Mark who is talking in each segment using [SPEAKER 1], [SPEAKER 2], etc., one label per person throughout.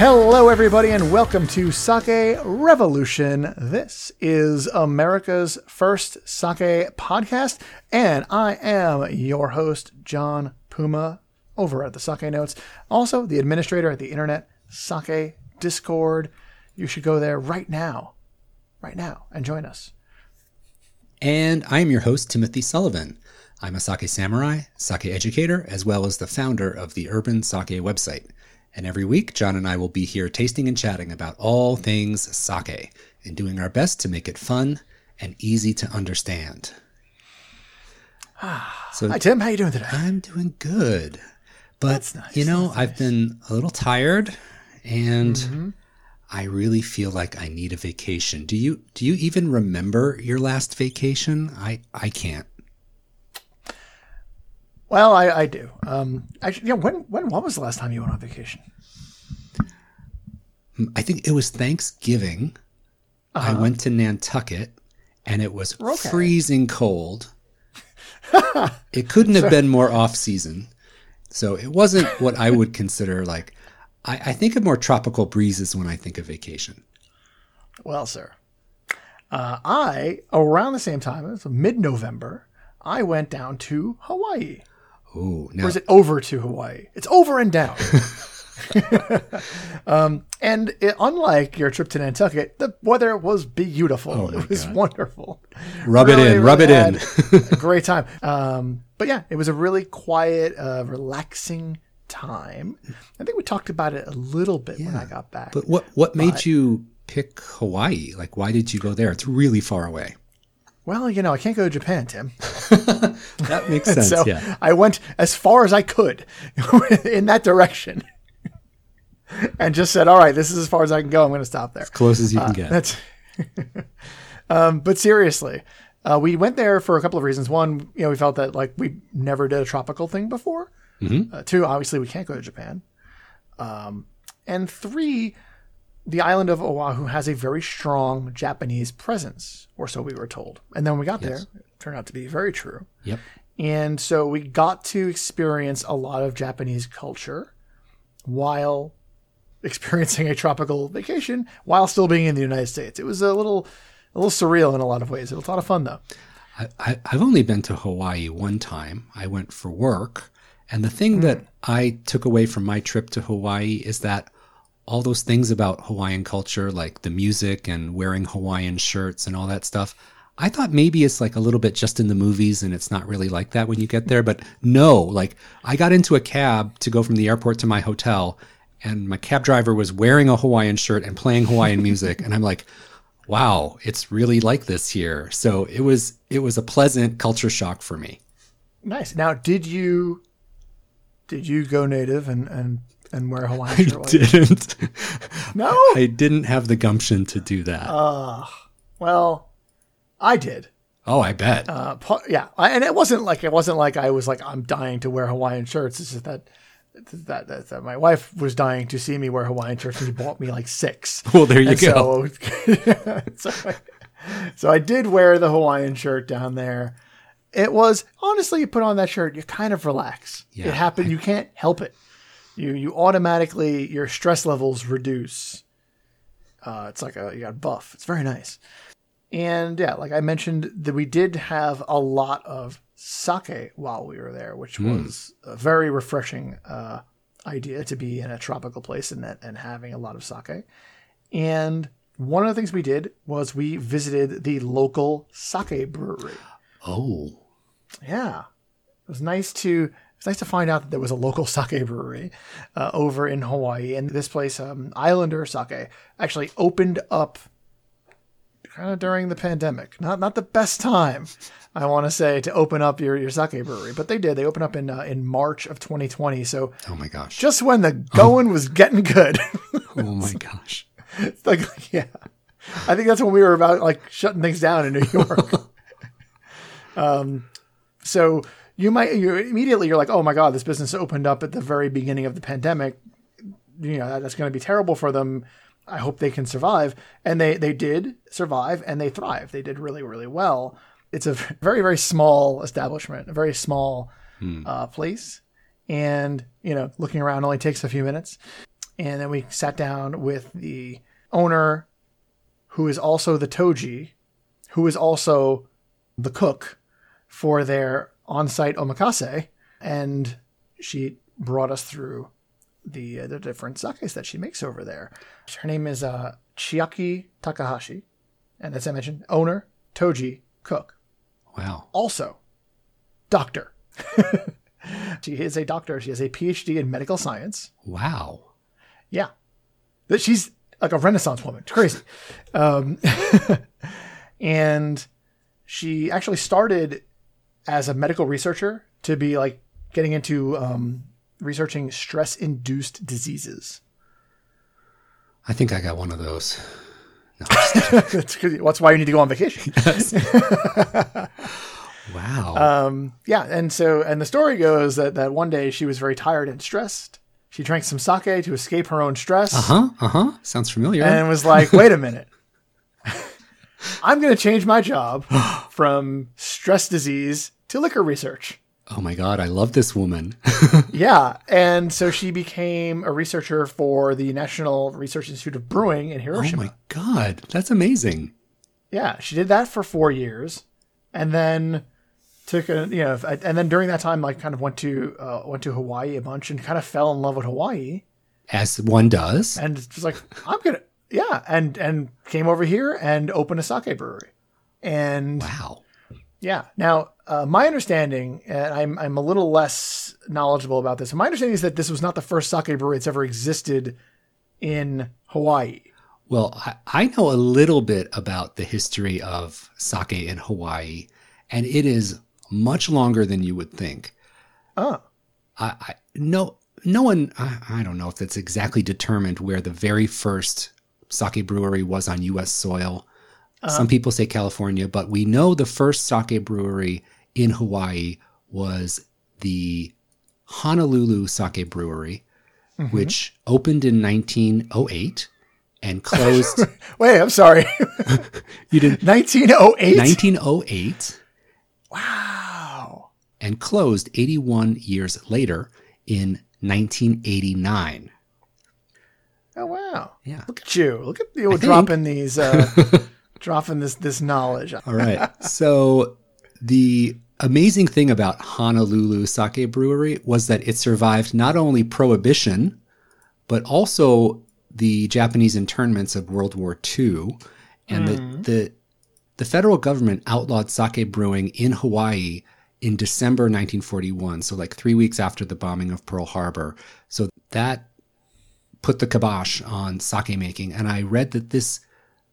[SPEAKER 1] Hello, everybody, and welcome to Sake Revolution. This is America's first sake podcast, and I am your host, John Puma, over at the Sake Notes. Also, the administrator at the Internet Sake Discord. You should go there right now, right now, and join us.
[SPEAKER 2] And I am your host, Timothy Sullivan. I'm a sake samurai, sake educator, as well as the founder of the Urban Sake website. And every week, John and I will be here tasting and chatting about all things sake and doing our best to make it fun and easy to understand.
[SPEAKER 1] So, Hi, Tim. How you doing today?
[SPEAKER 2] I'm doing good. But, nice, you know, I've nice. been a little tired and mm-hmm. I really feel like I need a vacation. Do you do you even remember your last vacation? I I can't.
[SPEAKER 1] Well, I, I do. Um, actually, yeah. When when what was the last time you went on vacation?
[SPEAKER 2] I think it was Thanksgiving. Uh-huh. I went to Nantucket, and it was okay. freezing cold. it couldn't have been more off season, so it wasn't what I would consider like. I, I think of more tropical breezes when I think of vacation.
[SPEAKER 1] Well, sir, uh, I around the same time, it was mid November. I went down to Hawaii.
[SPEAKER 2] Oh,
[SPEAKER 1] now. Or is it over to Hawaii? It's over and down. um, and it, unlike your trip to Nantucket, the weather was beautiful. Oh it was God. wonderful.
[SPEAKER 2] Rub really, it in, really rub it in.
[SPEAKER 1] a great time. Um, but yeah, it was a really quiet, uh, relaxing time. I think we talked about it a little bit yeah. when I got back.
[SPEAKER 2] But what what made but, you pick Hawaii? Like, why did you go there? It's really far away.
[SPEAKER 1] Well, you know, I can't go to Japan, Tim.
[SPEAKER 2] that makes sense. so yeah.
[SPEAKER 1] I went as far as I could in that direction. And just said, "All right, this is as far as I can go. I'm going to stop there."
[SPEAKER 2] As close as you uh, can get.
[SPEAKER 1] That's. um, but seriously, uh, we went there for a couple of reasons. One, you know, we felt that like we never did a tropical thing before. Mm-hmm. Uh, two, obviously, we can't go to Japan. Um, and three, the island of Oahu has a very strong Japanese presence, or so we were told. And then when we got yes. there, it turned out to be very true.
[SPEAKER 2] Yep.
[SPEAKER 1] And so we got to experience a lot of Japanese culture while experiencing a tropical vacation while still being in the United States. It was a little a little surreal in a lot of ways. It was a lot of fun though.
[SPEAKER 2] I, have only been to Hawaii one time. I went for work. And the thing mm. that I took away from my trip to Hawaii is that all those things about Hawaiian culture, like the music and wearing Hawaiian shirts and all that stuff. I thought maybe it's like a little bit just in the movies and it's not really like that when you get there. But no, like I got into a cab to go from the airport to my hotel and my cab driver was wearing a Hawaiian shirt and playing Hawaiian music. And I'm like, wow, it's really like this here. So it was, it was a pleasant culture shock for me.
[SPEAKER 1] Nice. Now, did you, did you go native and, and and wear a Hawaiian shirt.
[SPEAKER 2] I didn't.
[SPEAKER 1] no,
[SPEAKER 2] I didn't have the gumption to do that.
[SPEAKER 1] Uh, well, I did.
[SPEAKER 2] Oh, I bet.
[SPEAKER 1] Uh, yeah, I, and it wasn't like it wasn't like I was like I'm dying to wear Hawaiian shirts. It's just that that, that, that, my wife was dying to see me wear Hawaiian shirts, and she bought me like six.
[SPEAKER 2] Well, there you and go.
[SPEAKER 1] So, so, I, so I did wear the Hawaiian shirt down there. It was honestly, you put on that shirt, you kind of relax. Yeah, it happened. I, you can't help it you you automatically your stress levels reduce. Uh, it's like a you got a buff. It's very nice. And yeah, like I mentioned, that we did have a lot of sake while we were there, which mm. was a very refreshing uh, idea to be in a tropical place and and having a lot of sake. And one of the things we did was we visited the local sake brewery.
[SPEAKER 2] Oh,
[SPEAKER 1] yeah, it was nice to it's nice to find out that there was a local sake brewery uh, over in Hawaii, and this place, um, Islander Sake, actually opened up kind of during the pandemic. Not not the best time, I want to say, to open up your, your sake brewery, but they did. They opened up in uh, in March of 2020. So,
[SPEAKER 2] oh my gosh,
[SPEAKER 1] just when the going was getting good.
[SPEAKER 2] oh my gosh,
[SPEAKER 1] it's like yeah, I think that's when we were about like shutting things down in New York. um, so you might you immediately you're like, oh my god, this business opened up at the very beginning of the pandemic. You know that's going to be terrible for them. I hope they can survive, and they they did survive and they thrive. They did really really well. It's a very very small establishment, a very small hmm. uh, place, and you know looking around only takes a few minutes. and then we sat down with the owner, who is also the toji, who is also the cook for their on-site omakase, and she brought us through the uh, the different sakes that she makes over there. Her name is uh, Chiaki Takahashi, and as I mentioned, owner, toji, cook.
[SPEAKER 2] Wow.
[SPEAKER 1] Also, doctor. she is a doctor. She has a PhD in medical science.
[SPEAKER 2] Wow.
[SPEAKER 1] Yeah. That she's like a renaissance woman. It's crazy. Um, and she actually started as a medical researcher to be like getting into um, researching stress induced diseases.
[SPEAKER 2] I think I got one of those.
[SPEAKER 1] No, that's, that's why you need to go on vacation.
[SPEAKER 2] wow.
[SPEAKER 1] Um, yeah, and so and the story goes that that one day she was very tired and stressed. She drank some sake to escape her own stress.
[SPEAKER 2] Uh huh. Uh huh. Sounds familiar.
[SPEAKER 1] And was like, "Wait a minute, I'm going to change my job from stress disease to liquor research."
[SPEAKER 2] Oh my God, I love this woman.
[SPEAKER 1] yeah. And so she became a researcher for the National Research Institute of Brewing in Hiroshima.
[SPEAKER 2] Oh my God, that's amazing.
[SPEAKER 1] Yeah. She did that for four years and then took a, you know, and then during that time, like kind of went to, uh, went to Hawaii a bunch and kind of fell in love with Hawaii.
[SPEAKER 2] As one does.
[SPEAKER 1] And just like, I'm going to, yeah. And, and came over here and opened a sake brewery. And
[SPEAKER 2] wow.
[SPEAKER 1] Yeah. Now, uh, my understanding, and I'm I'm a little less knowledgeable about this. My understanding is that this was not the first sake brewery that's ever existed in Hawaii.
[SPEAKER 2] Well, I, I know a little bit about the history of sake in Hawaii, and it is much longer than you would think.
[SPEAKER 1] Oh.
[SPEAKER 2] I, I no no one I, I don't know if that's exactly determined where the very first sake brewery was on U.S. soil. Uh-huh. Some people say California, but we know the first sake brewery in Hawaii was the Honolulu Sake Brewery, mm-hmm. which opened in 1908 and closed.
[SPEAKER 1] Wait, I'm sorry.
[SPEAKER 2] you did
[SPEAKER 1] 1908.
[SPEAKER 2] 1908.
[SPEAKER 1] Wow.
[SPEAKER 2] And closed 81 years later in 1989. Oh
[SPEAKER 1] wow!
[SPEAKER 2] Yeah,
[SPEAKER 1] look at you! Look at you dropping these. Uh, dropping this this knowledge.
[SPEAKER 2] All right. So the amazing thing about Honolulu Sake Brewery was that it survived not only prohibition, but also the Japanese internments of World War II, and mm. the, hmm. the the federal government outlawed sake brewing in Hawaii in December 1941, so like three weeks after the bombing of Pearl Harbor. So that put the kibosh on sake making. And I read that this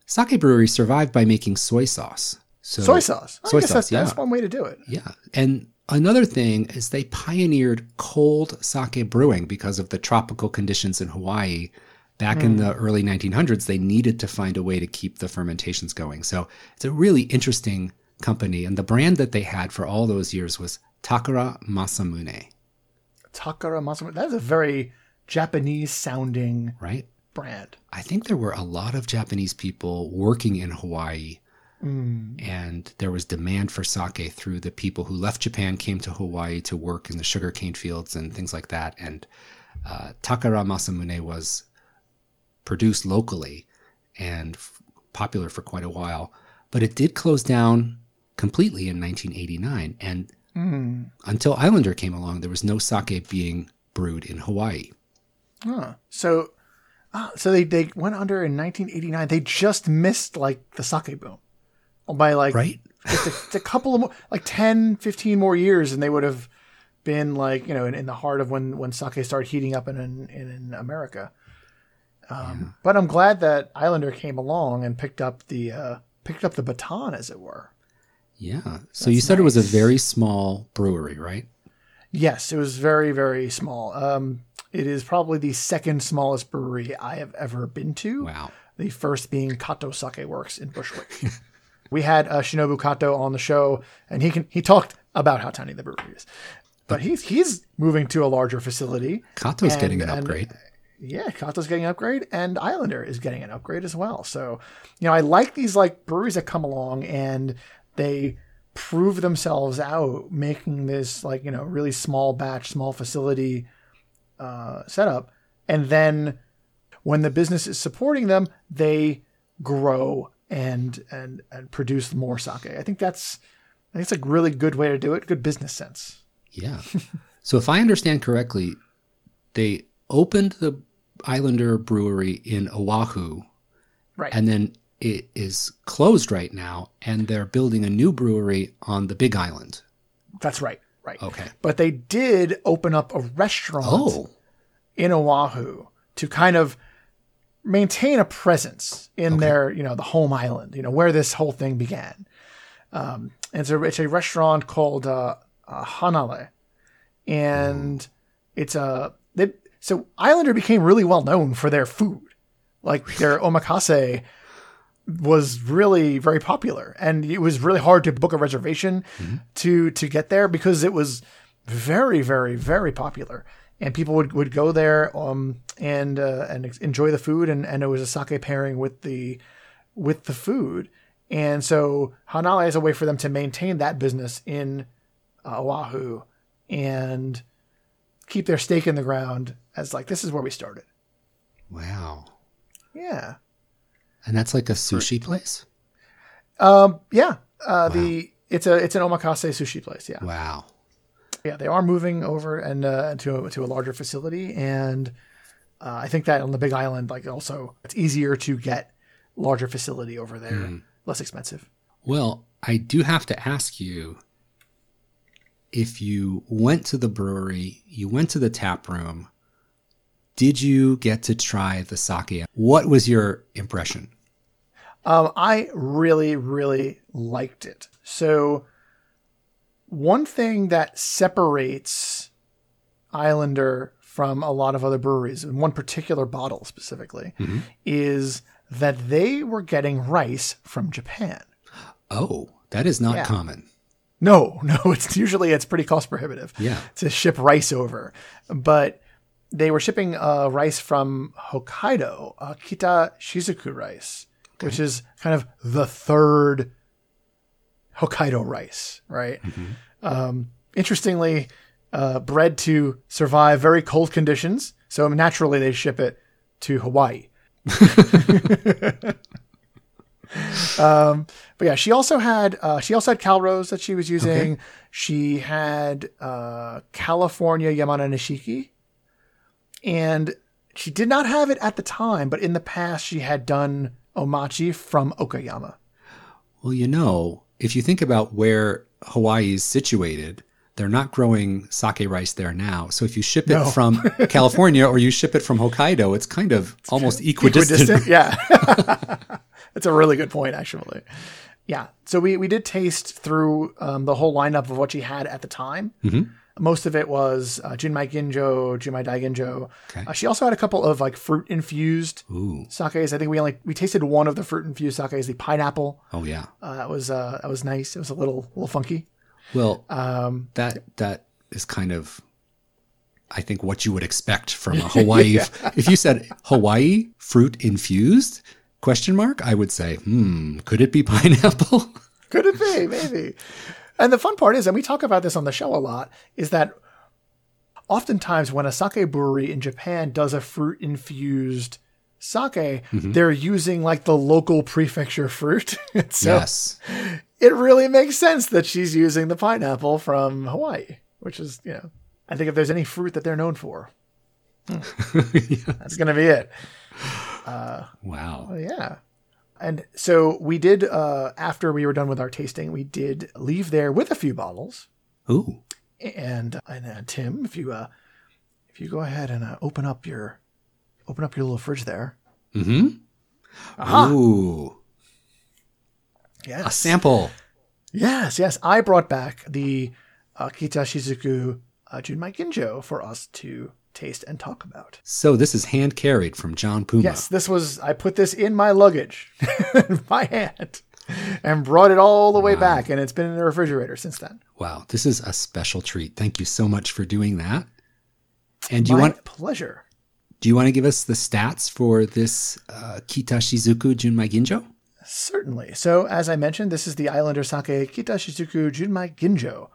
[SPEAKER 2] sake brewery survived by making soy sauce.
[SPEAKER 1] So soy sauce. I soy sauce. That's, yeah. that's one way to do it.
[SPEAKER 2] Yeah. And another thing is they pioneered cold sake brewing because of the tropical conditions in Hawaii. Back mm. in hmm. the early 1900s, they needed to find a way to keep the fermentations going. So it's a really interesting company. And the brand that they had for all those years was Takara Masamune.
[SPEAKER 1] Takara Masamune. That's a very Japanese sounding
[SPEAKER 2] right
[SPEAKER 1] brand.
[SPEAKER 2] I think there were a lot of Japanese people working in Hawaii.
[SPEAKER 1] Mm.
[SPEAKER 2] And there was demand for sake through the people who left Japan, came to Hawaii to work in the sugarcane fields and things like that. And uh, Takara Masamune was produced locally and f- popular for quite a while. But it did close down completely in 1989. And
[SPEAKER 1] mm.
[SPEAKER 2] until Islander came along, there was no sake being brewed in Hawaii.
[SPEAKER 1] Huh. So Ah, so they, they went under in 1989. They just missed like the sake boom by like
[SPEAKER 2] right?
[SPEAKER 1] just a, a, couple of more, like 10, 15 more years, and they would have been like you know in, in the heart of when when sake started heating up in in, in America. Um, yeah. But I'm glad that Islander came along and picked up the uh, picked up the baton, as it were.
[SPEAKER 2] Yeah. So That's you said nice. it was a very small brewery, right?
[SPEAKER 1] Yes, it was very very small. Um, it is probably the second smallest brewery I have ever been to.
[SPEAKER 2] Wow.
[SPEAKER 1] The first being Kato Sake Works in Bushwick. we had uh, Shinobu Kato on the show, and he can he talked about how tiny the brewery is. But he's he's moving to a larger facility.
[SPEAKER 2] Kato's and, getting an upgrade.
[SPEAKER 1] And, yeah, Kato's getting an upgrade, and Islander is getting an upgrade as well. So, you know, I like these like breweries that come along and they prove themselves out, making this like you know really small batch, small facility uh, setup, and then when the business is supporting them, they grow and and and produce more sake. I think that's I think it's a really good way to do it. Good business sense.
[SPEAKER 2] Yeah. so if I understand correctly, they opened the Islander Brewery in Oahu,
[SPEAKER 1] right?
[SPEAKER 2] And then it is closed right now, and they're building a new brewery on the Big Island.
[SPEAKER 1] That's right. Right.
[SPEAKER 2] Okay.
[SPEAKER 1] But they did open up a restaurant
[SPEAKER 2] oh.
[SPEAKER 1] in Oahu to kind of maintain a presence in okay. their, you know, the home island, you know, where this whole thing began. Um, and it's a, it's a restaurant called uh, uh, Hanale, and mm. it's a they, so Islander became really well known for their food, like their omakase was really very popular and it was really hard to book a reservation mm-hmm. to to get there because it was very very very popular and people would, would go there um and uh, and enjoy the food and and it was a sake pairing with the with the food and so Hanale is a way for them to maintain that business in uh, Oahu and keep their stake in the ground as like this is where we started.
[SPEAKER 2] Wow.
[SPEAKER 1] Yeah.
[SPEAKER 2] And that's like a sushi place?
[SPEAKER 1] Um, yeah. Uh, wow. the it's a it's an omakase sushi place. Yeah.
[SPEAKER 2] Wow.
[SPEAKER 1] Yeah, they are moving over and uh, to a, to a larger facility, and uh, I think that on the Big Island, like also, it's easier to get larger facility over there, mm. less expensive.
[SPEAKER 2] Well, I do have to ask you if you went to the brewery, you went to the tap room, did you get to try the sake? What was your impression?
[SPEAKER 1] Um, I really, really liked it. So, one thing that separates Islander from a lot of other breweries, and one particular bottle specifically, mm-hmm. is that they were getting rice from Japan.
[SPEAKER 2] Oh, that is not yeah. common.
[SPEAKER 1] No, no, it's usually it's pretty cost prohibitive.
[SPEAKER 2] Yeah.
[SPEAKER 1] To ship rice over. But they were shipping uh, rice from Hokkaido, uh, Kita Shizuku rice, okay. which is kind of the third Hokkaido rice, right? Mm-hmm. Um, interestingly, uh, bred to survive very cold conditions, so naturally they ship it to Hawaii. um, but yeah, she also had uh, she also had Calrose that she was using. Okay. She had uh, California Yamada Nishiki, and she did not have it at the time, but in the past she had done omachi from Okayama.
[SPEAKER 2] Well, you know, if you think about where Hawaii is situated, they're not growing sake rice there now. So if you ship it no. from California or you ship it from Hokkaido, it's kind of it's almost equidistant. equidistant.
[SPEAKER 1] Yeah. That's a really good point, actually. Yeah. So we, we did taste through um, the whole lineup of what she had at the time. Mm-hmm. Most of it was uh, Junmai Ginjo, Junmai Daiginjo. Okay. Uh, she also had a couple of like fruit infused sakes. I think we only we tasted one of the fruit infused sakes, the pineapple.
[SPEAKER 2] Oh yeah,
[SPEAKER 1] uh, that was uh, that was nice. It was a little little funky.
[SPEAKER 2] Well, um, that that is kind of, I think, what you would expect from a Hawaii. yeah. If you said Hawaii fruit infused question mark, I would say, hmm, could it be pineapple?
[SPEAKER 1] could it be? Maybe. And the fun part is, and we talk about this on the show a lot, is that oftentimes when a sake brewery in Japan does a fruit infused sake, mm-hmm. they're using like the local prefecture fruit. so
[SPEAKER 2] yes.
[SPEAKER 1] It really makes sense that she's using the pineapple from Hawaii, which is, you know, I think if there's any fruit that they're known for, yes. that's going to be it.
[SPEAKER 2] Uh, wow.
[SPEAKER 1] Yeah. And so we did, uh, after we were done with our tasting, we did leave there with a few bottles.
[SPEAKER 2] Ooh.
[SPEAKER 1] And, and uh, Tim, if you, uh, if you go ahead and uh, open up your, open up your little fridge there.
[SPEAKER 2] Mm-hmm. Aha. Ooh.
[SPEAKER 1] Yes.
[SPEAKER 2] A sample.
[SPEAKER 1] Yes, yes. I brought back the uh, Kita Shizuku uh, Junmai Ginjo for us to taste and talk about.
[SPEAKER 2] So this is hand carried from John Puma.
[SPEAKER 1] Yes, this was. I put this in my luggage, my hand, and brought it all the way wow. back, and it's been in the refrigerator since then.
[SPEAKER 2] Wow, this is a special treat. Thank you so much for doing that. And do
[SPEAKER 1] my
[SPEAKER 2] you want
[SPEAKER 1] pleasure?
[SPEAKER 2] Do you want to give us the stats for this uh, Kita Shizuku Junmai Ginjo?
[SPEAKER 1] Certainly. So, as I mentioned, this is the Islander Sake Kita Shizuku Junmai Ginjo.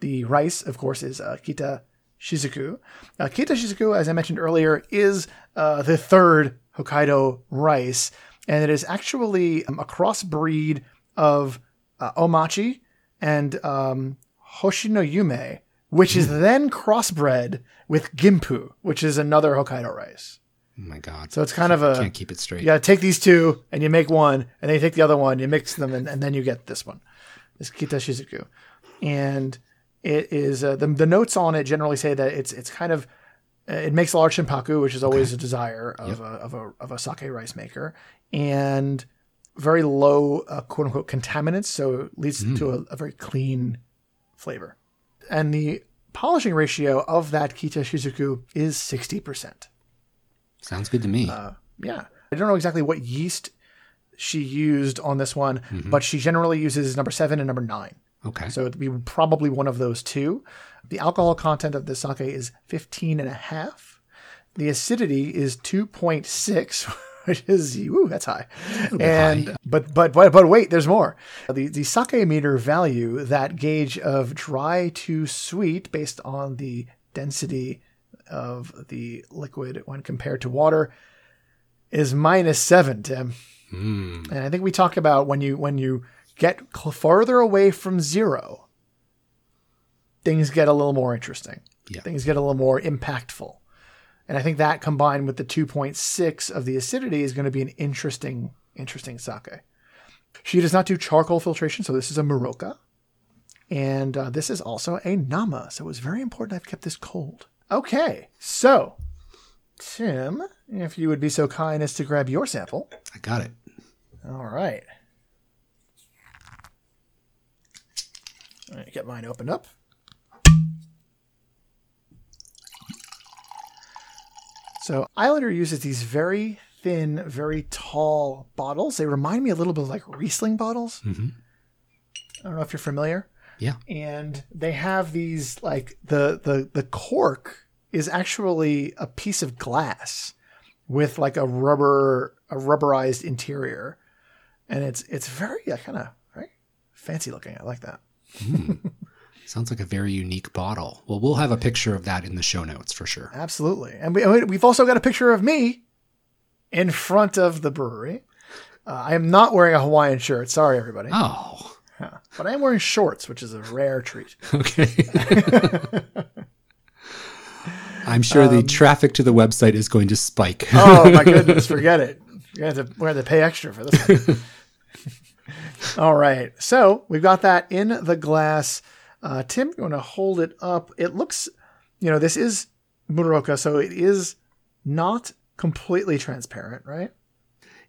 [SPEAKER 1] The rice, of course, is uh, Kita Shizuku. Uh, Kita Shizuku, as I mentioned earlier, is uh, the third Hokkaido rice, and it is actually um, a crossbreed of uh, omachi and um, hoshino yume, which is then crossbred with gimpu, which is another Hokkaido rice.
[SPEAKER 2] Oh my god!
[SPEAKER 1] So it's kind of a
[SPEAKER 2] Can't keep it straight.
[SPEAKER 1] you got to take these two and you make one, and then you take the other one, you mix them, and, and then you get this one, this Kita Shizuku, and it is uh, the the notes on it generally say that it's it's kind of uh, it makes a large shimpaku, which is always a desire of a of a of a sake rice maker, and very low uh, quote unquote contaminants, so it leads to a, a very clean flavor, and the polishing ratio of that Kita Shizuku is sixty percent
[SPEAKER 2] Sounds good to me.
[SPEAKER 1] Uh, yeah. I don't know exactly what yeast she used on this one, but she generally uses number seven and number nine.
[SPEAKER 2] Okay.
[SPEAKER 1] So it'd be probably one of those two. The alcohol content of the sake is 15 and a half. The acidity is 2.6, which is, ooh, that's high. And,
[SPEAKER 2] high.
[SPEAKER 1] but, but, but, but wait, there's more. The, the sake meter value, that gauge of dry to sweet based on the density of the liquid when compared to water is minus seven, Tim.
[SPEAKER 2] Mm.
[SPEAKER 1] And I think we talk about when you when you get cl- farther away from zero, things get a little more interesting.
[SPEAKER 2] Yeah.
[SPEAKER 1] Things get a little more impactful. And I think that combined with the 2.6 of the acidity is going to be an interesting, interesting sake. She does not do charcoal filtration, so this is a Muroka. And uh, this is also a Nama, so it was very important I've kept this cold. Okay, so Tim, if you would be so kind as to grab your sample.
[SPEAKER 2] I got it.
[SPEAKER 1] All right. Right, get mine opened up. So Islander uses these very thin, very tall bottles. They remind me a little bit of like Riesling bottles.
[SPEAKER 2] Mhm.
[SPEAKER 1] I don't know if you're familiar.
[SPEAKER 2] Yeah.
[SPEAKER 1] And they have these like the the the cork is actually a piece of glass with like a rubber a rubberized interior and it's it's very uh, kind of very fancy looking. I like that.
[SPEAKER 2] Sounds like a very unique bottle. Well, we'll have a picture of that in the show notes for sure.
[SPEAKER 1] Absolutely, and we we've also got a picture of me in front of the brewery. Uh, I am not wearing a Hawaiian shirt. Sorry, everybody,
[SPEAKER 2] Oh,
[SPEAKER 1] Yeah. but I am wearing shorts, which is a rare treat.
[SPEAKER 2] okay. I'm sure the traffic to the website is going to spike.
[SPEAKER 1] Oh my goodness, forget it. Gonna have to, we're gonna have to pay extra for this. All right, so we've got that in the glass. Uh, Tim, you want to hold it up? It looks, you know, this is Muroka, so it is not completely transparent, right?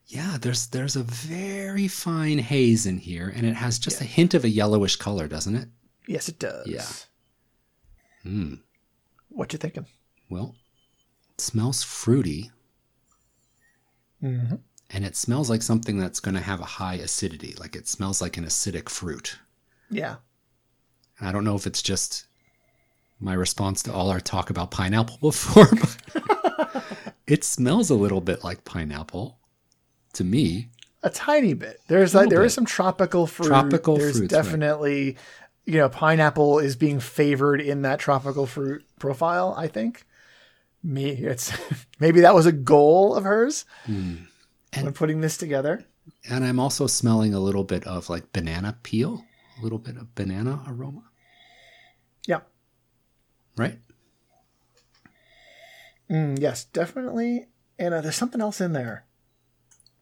[SPEAKER 2] yeah, there's there's a very fine haze in here, and it has just a hint of a yellowish color, doesn't it?
[SPEAKER 1] Yes, it does.
[SPEAKER 2] Yeah. Hmm.
[SPEAKER 1] What you thinking?
[SPEAKER 2] Well, it smells fruity,
[SPEAKER 1] Mm-hmm.
[SPEAKER 2] And it smells like something that's going to have a high acidity. Like it smells like an acidic fruit.
[SPEAKER 1] Yeah.
[SPEAKER 2] I don't know if it's just my response to all our talk about pineapple before, but it smells a little bit like pineapple to me.
[SPEAKER 1] A tiny bit. There's like there
[SPEAKER 2] bit.
[SPEAKER 1] is some tropical fruit.
[SPEAKER 2] Tropical
[SPEAKER 1] There's
[SPEAKER 2] fruits, right.
[SPEAKER 1] definitely, you know, pineapple is being favored in that tropical fruit profile. I think. Me, it's maybe that was a goal of hers hmm. When putting this together.
[SPEAKER 2] And I'm also smelling a little bit of like banana peel, a little bit of banana aroma,
[SPEAKER 1] Yeah.
[SPEAKER 2] right?
[SPEAKER 1] Mm, yes, definitely. And uh, there's something else in there.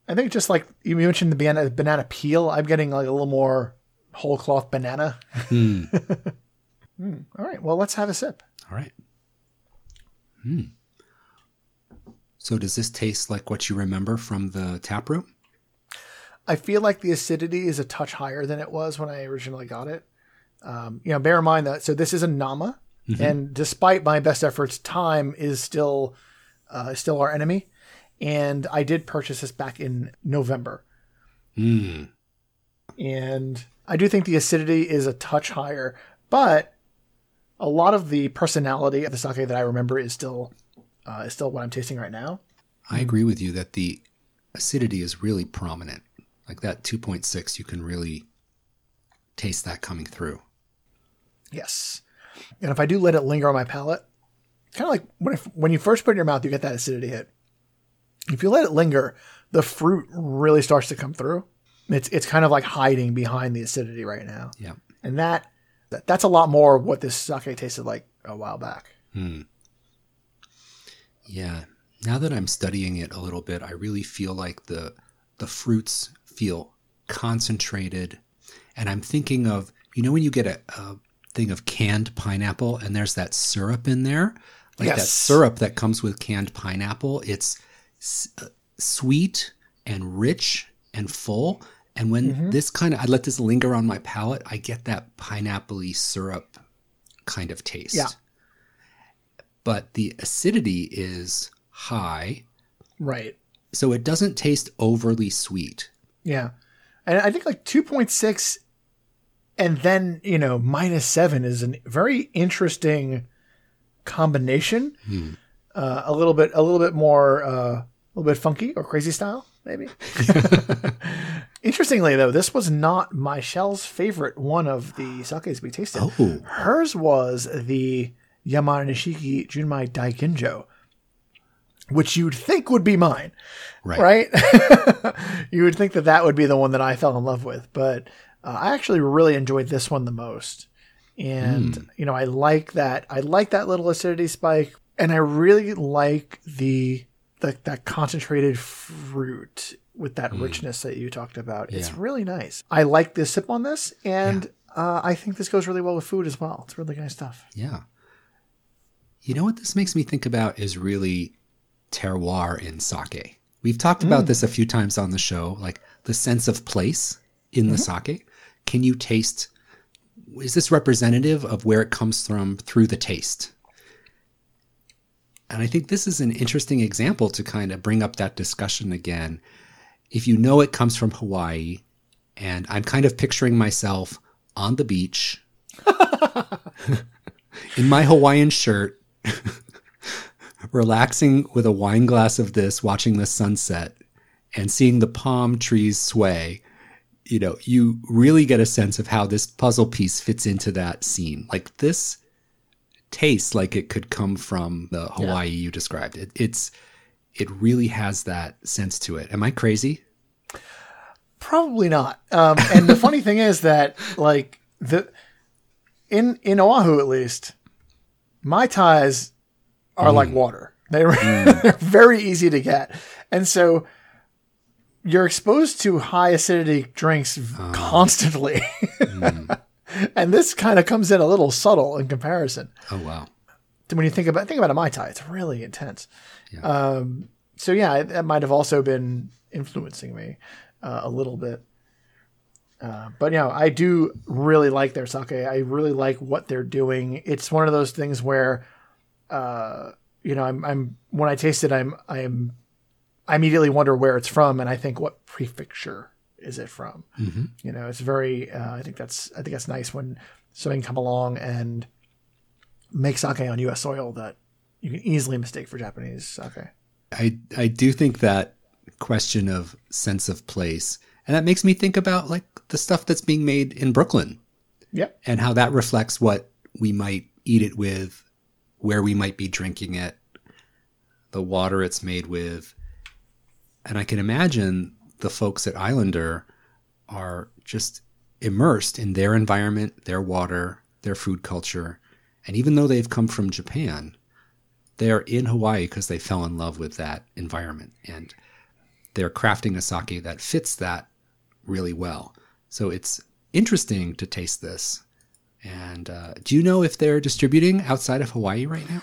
[SPEAKER 1] I think just like you mentioned the banana banana peel, I'm getting like a little more whole cloth banana.
[SPEAKER 2] Hmm.
[SPEAKER 1] Mm, all right, well let's have a sip.
[SPEAKER 2] All right. Hmm. So does this taste like what you remember from the tap room?
[SPEAKER 1] I feel like the acidity is a touch higher than it was when I originally got it. Um, you know, bear in mind that so this is a Nama, and despite my best efforts, time is still uh, still our enemy. And I did purchase this back in November,
[SPEAKER 2] Hmm.
[SPEAKER 1] and I do think the acidity is a touch higher, but a lot of the personality of the sake that I remember is still uh, is still what I'm tasting right now.
[SPEAKER 2] I agree with you that the acidity is really prominent. Like that 2.6, you can really taste that coming through.
[SPEAKER 1] Yes. And if I do let it linger on my palate, kind of like when, if, when you first put it in your mouth, you get that acidity hit. If you let it linger, the fruit really starts to come through. It's it's kind of like hiding behind the acidity right now.
[SPEAKER 2] Yeah.
[SPEAKER 1] And that, that that's a lot more what this sake tasted like a while back.
[SPEAKER 2] Hmm. Yeah. Now that I'm studying it a little bit, I really feel like the the fruits feel concentrated. And I'm thinking of, you know, when you get a, a thing of canned pineapple and there's that syrup in there, like
[SPEAKER 1] Yes.
[SPEAKER 2] that syrup that comes with canned pineapple, it's s- uh, sweet and rich and full. And when this kind of, I let this linger on my palate, I get that pineapple syrup kind of taste.
[SPEAKER 1] Yeah.
[SPEAKER 2] But the acidity is high,
[SPEAKER 1] Right.
[SPEAKER 2] so it doesn't taste overly sweet.
[SPEAKER 1] Yeah. And I think like 2.6 and then, you know, minus 7 is a very interesting combination. Uh, a little bit a little bit more uh, a little bit funky or crazy style, maybe. Interestingly though, this was not Michelle's favorite one of the sakes we tasted.
[SPEAKER 2] Oh.
[SPEAKER 1] Hers was the Yamada Nishiki Junmai Daiginjo, which you'd think would be mine
[SPEAKER 2] Right.
[SPEAKER 1] right? you would think that that would be the one that I fell in love with, but uh, I actually really enjoyed this one the most. And you know, I like that. I like that little acidity spike, and I really like the the that concentrated fruit with that richness that you talked about. It's really nice. I like the sip on this, and uh, I think this goes really well with food as well. It's really nice stuff.
[SPEAKER 2] Yeah. You know what this makes me think about is really terroir in sake. We've talked about mm. this a few times on the show, like the sense of place in the mm-hmm. sake. Can you taste? Is this representative of where it comes from through the taste? And I think this is an interesting example to kind of bring up that discussion again. If you know it comes from Hawaii, and I'm kind of picturing myself on the beach in my Hawaiian shirt, relaxing with a wine glass of this, watching the sunset, and seeing the palm trees sway, you know, you really get a sense of how this puzzle piece fits into that scene. Like this tastes like it could come from the Hawaii you described. It, it's it really has that sense to it. Am I crazy?
[SPEAKER 1] Probably not. Um, and the funny thing is that like the in in Oahu at least, mai tais are like water. They're, they're very easy to get, and so you're exposed to high acidity drinks constantly. and this kind of comes in a little subtle in comparison
[SPEAKER 2] Oh wow.
[SPEAKER 1] when you think about think about a mai tai, it's really intense. Um, so yeah, that might have also been influencing me uh, a little bit. Uh, but you know, I do really like their sake. I really like what they're doing. It's one of those things where, uh, you know, I'm, I'm when I taste it, I'm I'm I immediately wonder where it's from, and I think what prefecture is it from? You know, it's very. Uh, I think that's I think that's nice when something come along and make sake on U.S. soil that you can easily mistake for Japanese sake.
[SPEAKER 2] I I do think that question of sense of place, and that makes me think about like the stuff that's being made in Brooklyn
[SPEAKER 1] Yep.
[SPEAKER 2] and how that reflects what we might eat it with, where we might be drinking it, the water it's made with. And I can imagine the folks at Islander are just immersed in their environment, their water, their food culture. And even though they've come from Japan, they're in Hawaii because they fell in love with that environment. And they're crafting a sake that fits that really well. So it's interesting to taste this. And uh, do you know if they're distributing outside of Hawaii right now?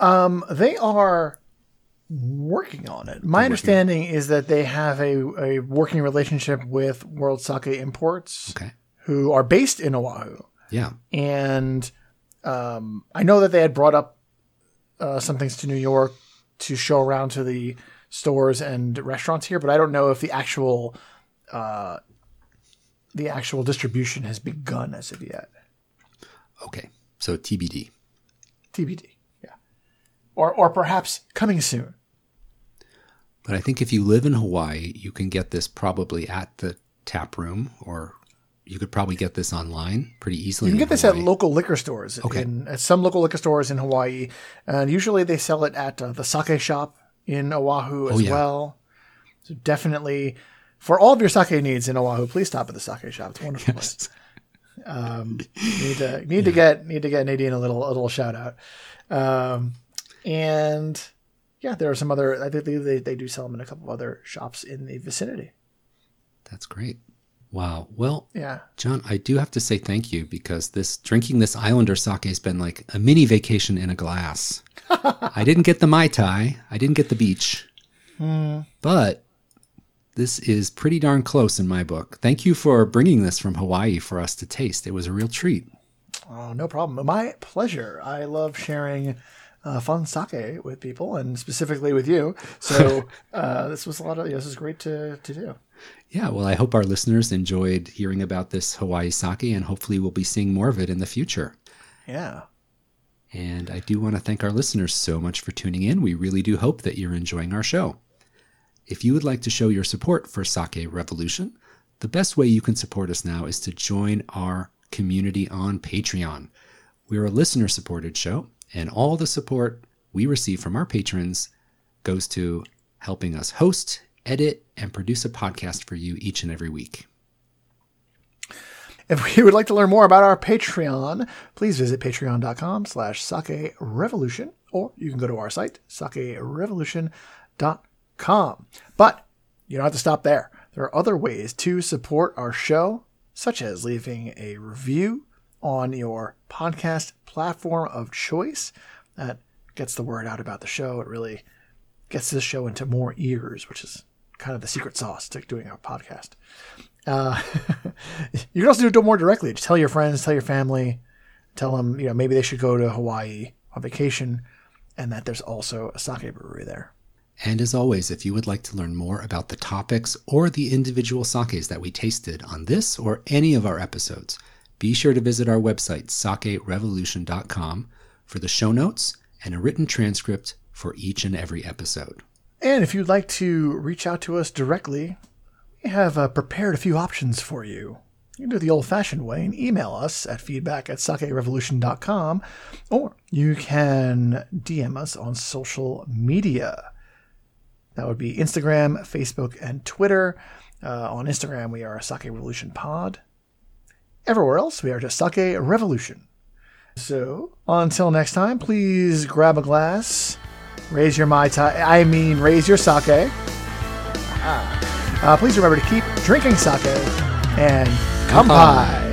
[SPEAKER 1] Um, they are working on it. My understanding is that they have a, a working relationship with World Sake Imports,
[SPEAKER 2] Okay.
[SPEAKER 1] who are based in Oahu.
[SPEAKER 2] Yeah.
[SPEAKER 1] and um, I know that they had brought up uh, some things to New York to show around to the stores and restaurants here, but I don't know if the actual uh, the actual distribution has begun as of yet.
[SPEAKER 2] Okay. So TBD.
[SPEAKER 1] TBD, yeah, or or perhaps coming soon.
[SPEAKER 2] But I think if you live in Hawaii, you can get this probably at the tap room, or you could probably get this online pretty easily.
[SPEAKER 1] You can get this at local liquor stores.
[SPEAKER 2] Okay.
[SPEAKER 1] In, at some local liquor stores in Hawaii, and usually they sell it at uh, the Sake Shop in Oahu as oh, yeah. well. So definitely for all of your sake needs in Oahu, please stop at the sake shop. It's wonderful. Yes. Um, need to need yeah. to get need to get Nadine a little a little shout out. Um, and yeah, there are some other. I think they they do sell them in a couple of other shops in the vicinity.
[SPEAKER 2] That's great. Wow. Well,
[SPEAKER 1] yeah,
[SPEAKER 2] John, I do have to say thank you because this drinking this Islander sake has been like a mini vacation in a glass. I didn't get the mai tai. I didn't get the beach,
[SPEAKER 1] mm.
[SPEAKER 2] but this is pretty darn close in my book. Thank you for bringing this from Hawaii for us to taste. It was a real treat.
[SPEAKER 1] Oh, no problem. My pleasure. I love sharing uh, fun sake with people and specifically with you. So uh, this was a lot of this is great to to do.
[SPEAKER 2] Yeah, well, I hope our listeners enjoyed hearing about this Hawaii sake, and hopefully, we'll be seeing more of it in the future.
[SPEAKER 1] Yeah.
[SPEAKER 2] And I do want to thank our listeners so much for tuning in. We really do hope that you're enjoying our show. If you would like to show your support for Sake Revolution, the best way you can support us now is to join our community on Patreon. We're a listener supported show, and all the support we receive from our patrons goes to helping us host, edit, and produce a podcast for you each and every week.
[SPEAKER 1] If you would like to learn more about our Patreon, please visit patreon.com slash sake revolution, or you can go to our site, sakerevolution.com com. But you don't have to stop there. There are other ways to support our show, such as leaving a review on your podcast platform of choice. That gets the word out about the show. It really gets this show into more ears, which is kind of the secret sauce to doing a podcast. Uh, you can also do it more directly. Just tell your friends, tell your family, tell them, you know, maybe they should go to Hawaii on vacation and that there's also a sake brewery there.
[SPEAKER 2] And as always, if you would like to learn more about the topics or the individual sakes that we tasted on this or any of our episodes, be sure to visit our website, sakerevolution.com, for the show notes and a written transcript for each and every episode.
[SPEAKER 1] And if you'd like to reach out to us directly, we have uh, prepared a few options for you. You can do it the old fashioned way and email us at feedback at sakerevolution.com, or you can DM us on social media. That would be Instagram, Facebook, and Twitter. Uh, on Instagram, we are Sake Revolution Pod. Everywhere else, we are just Sake Revolution. So, until next time, please grab a glass, raise your Mai Tai, I mean, raise your sake. Uh, please remember to keep drinking sake and come by.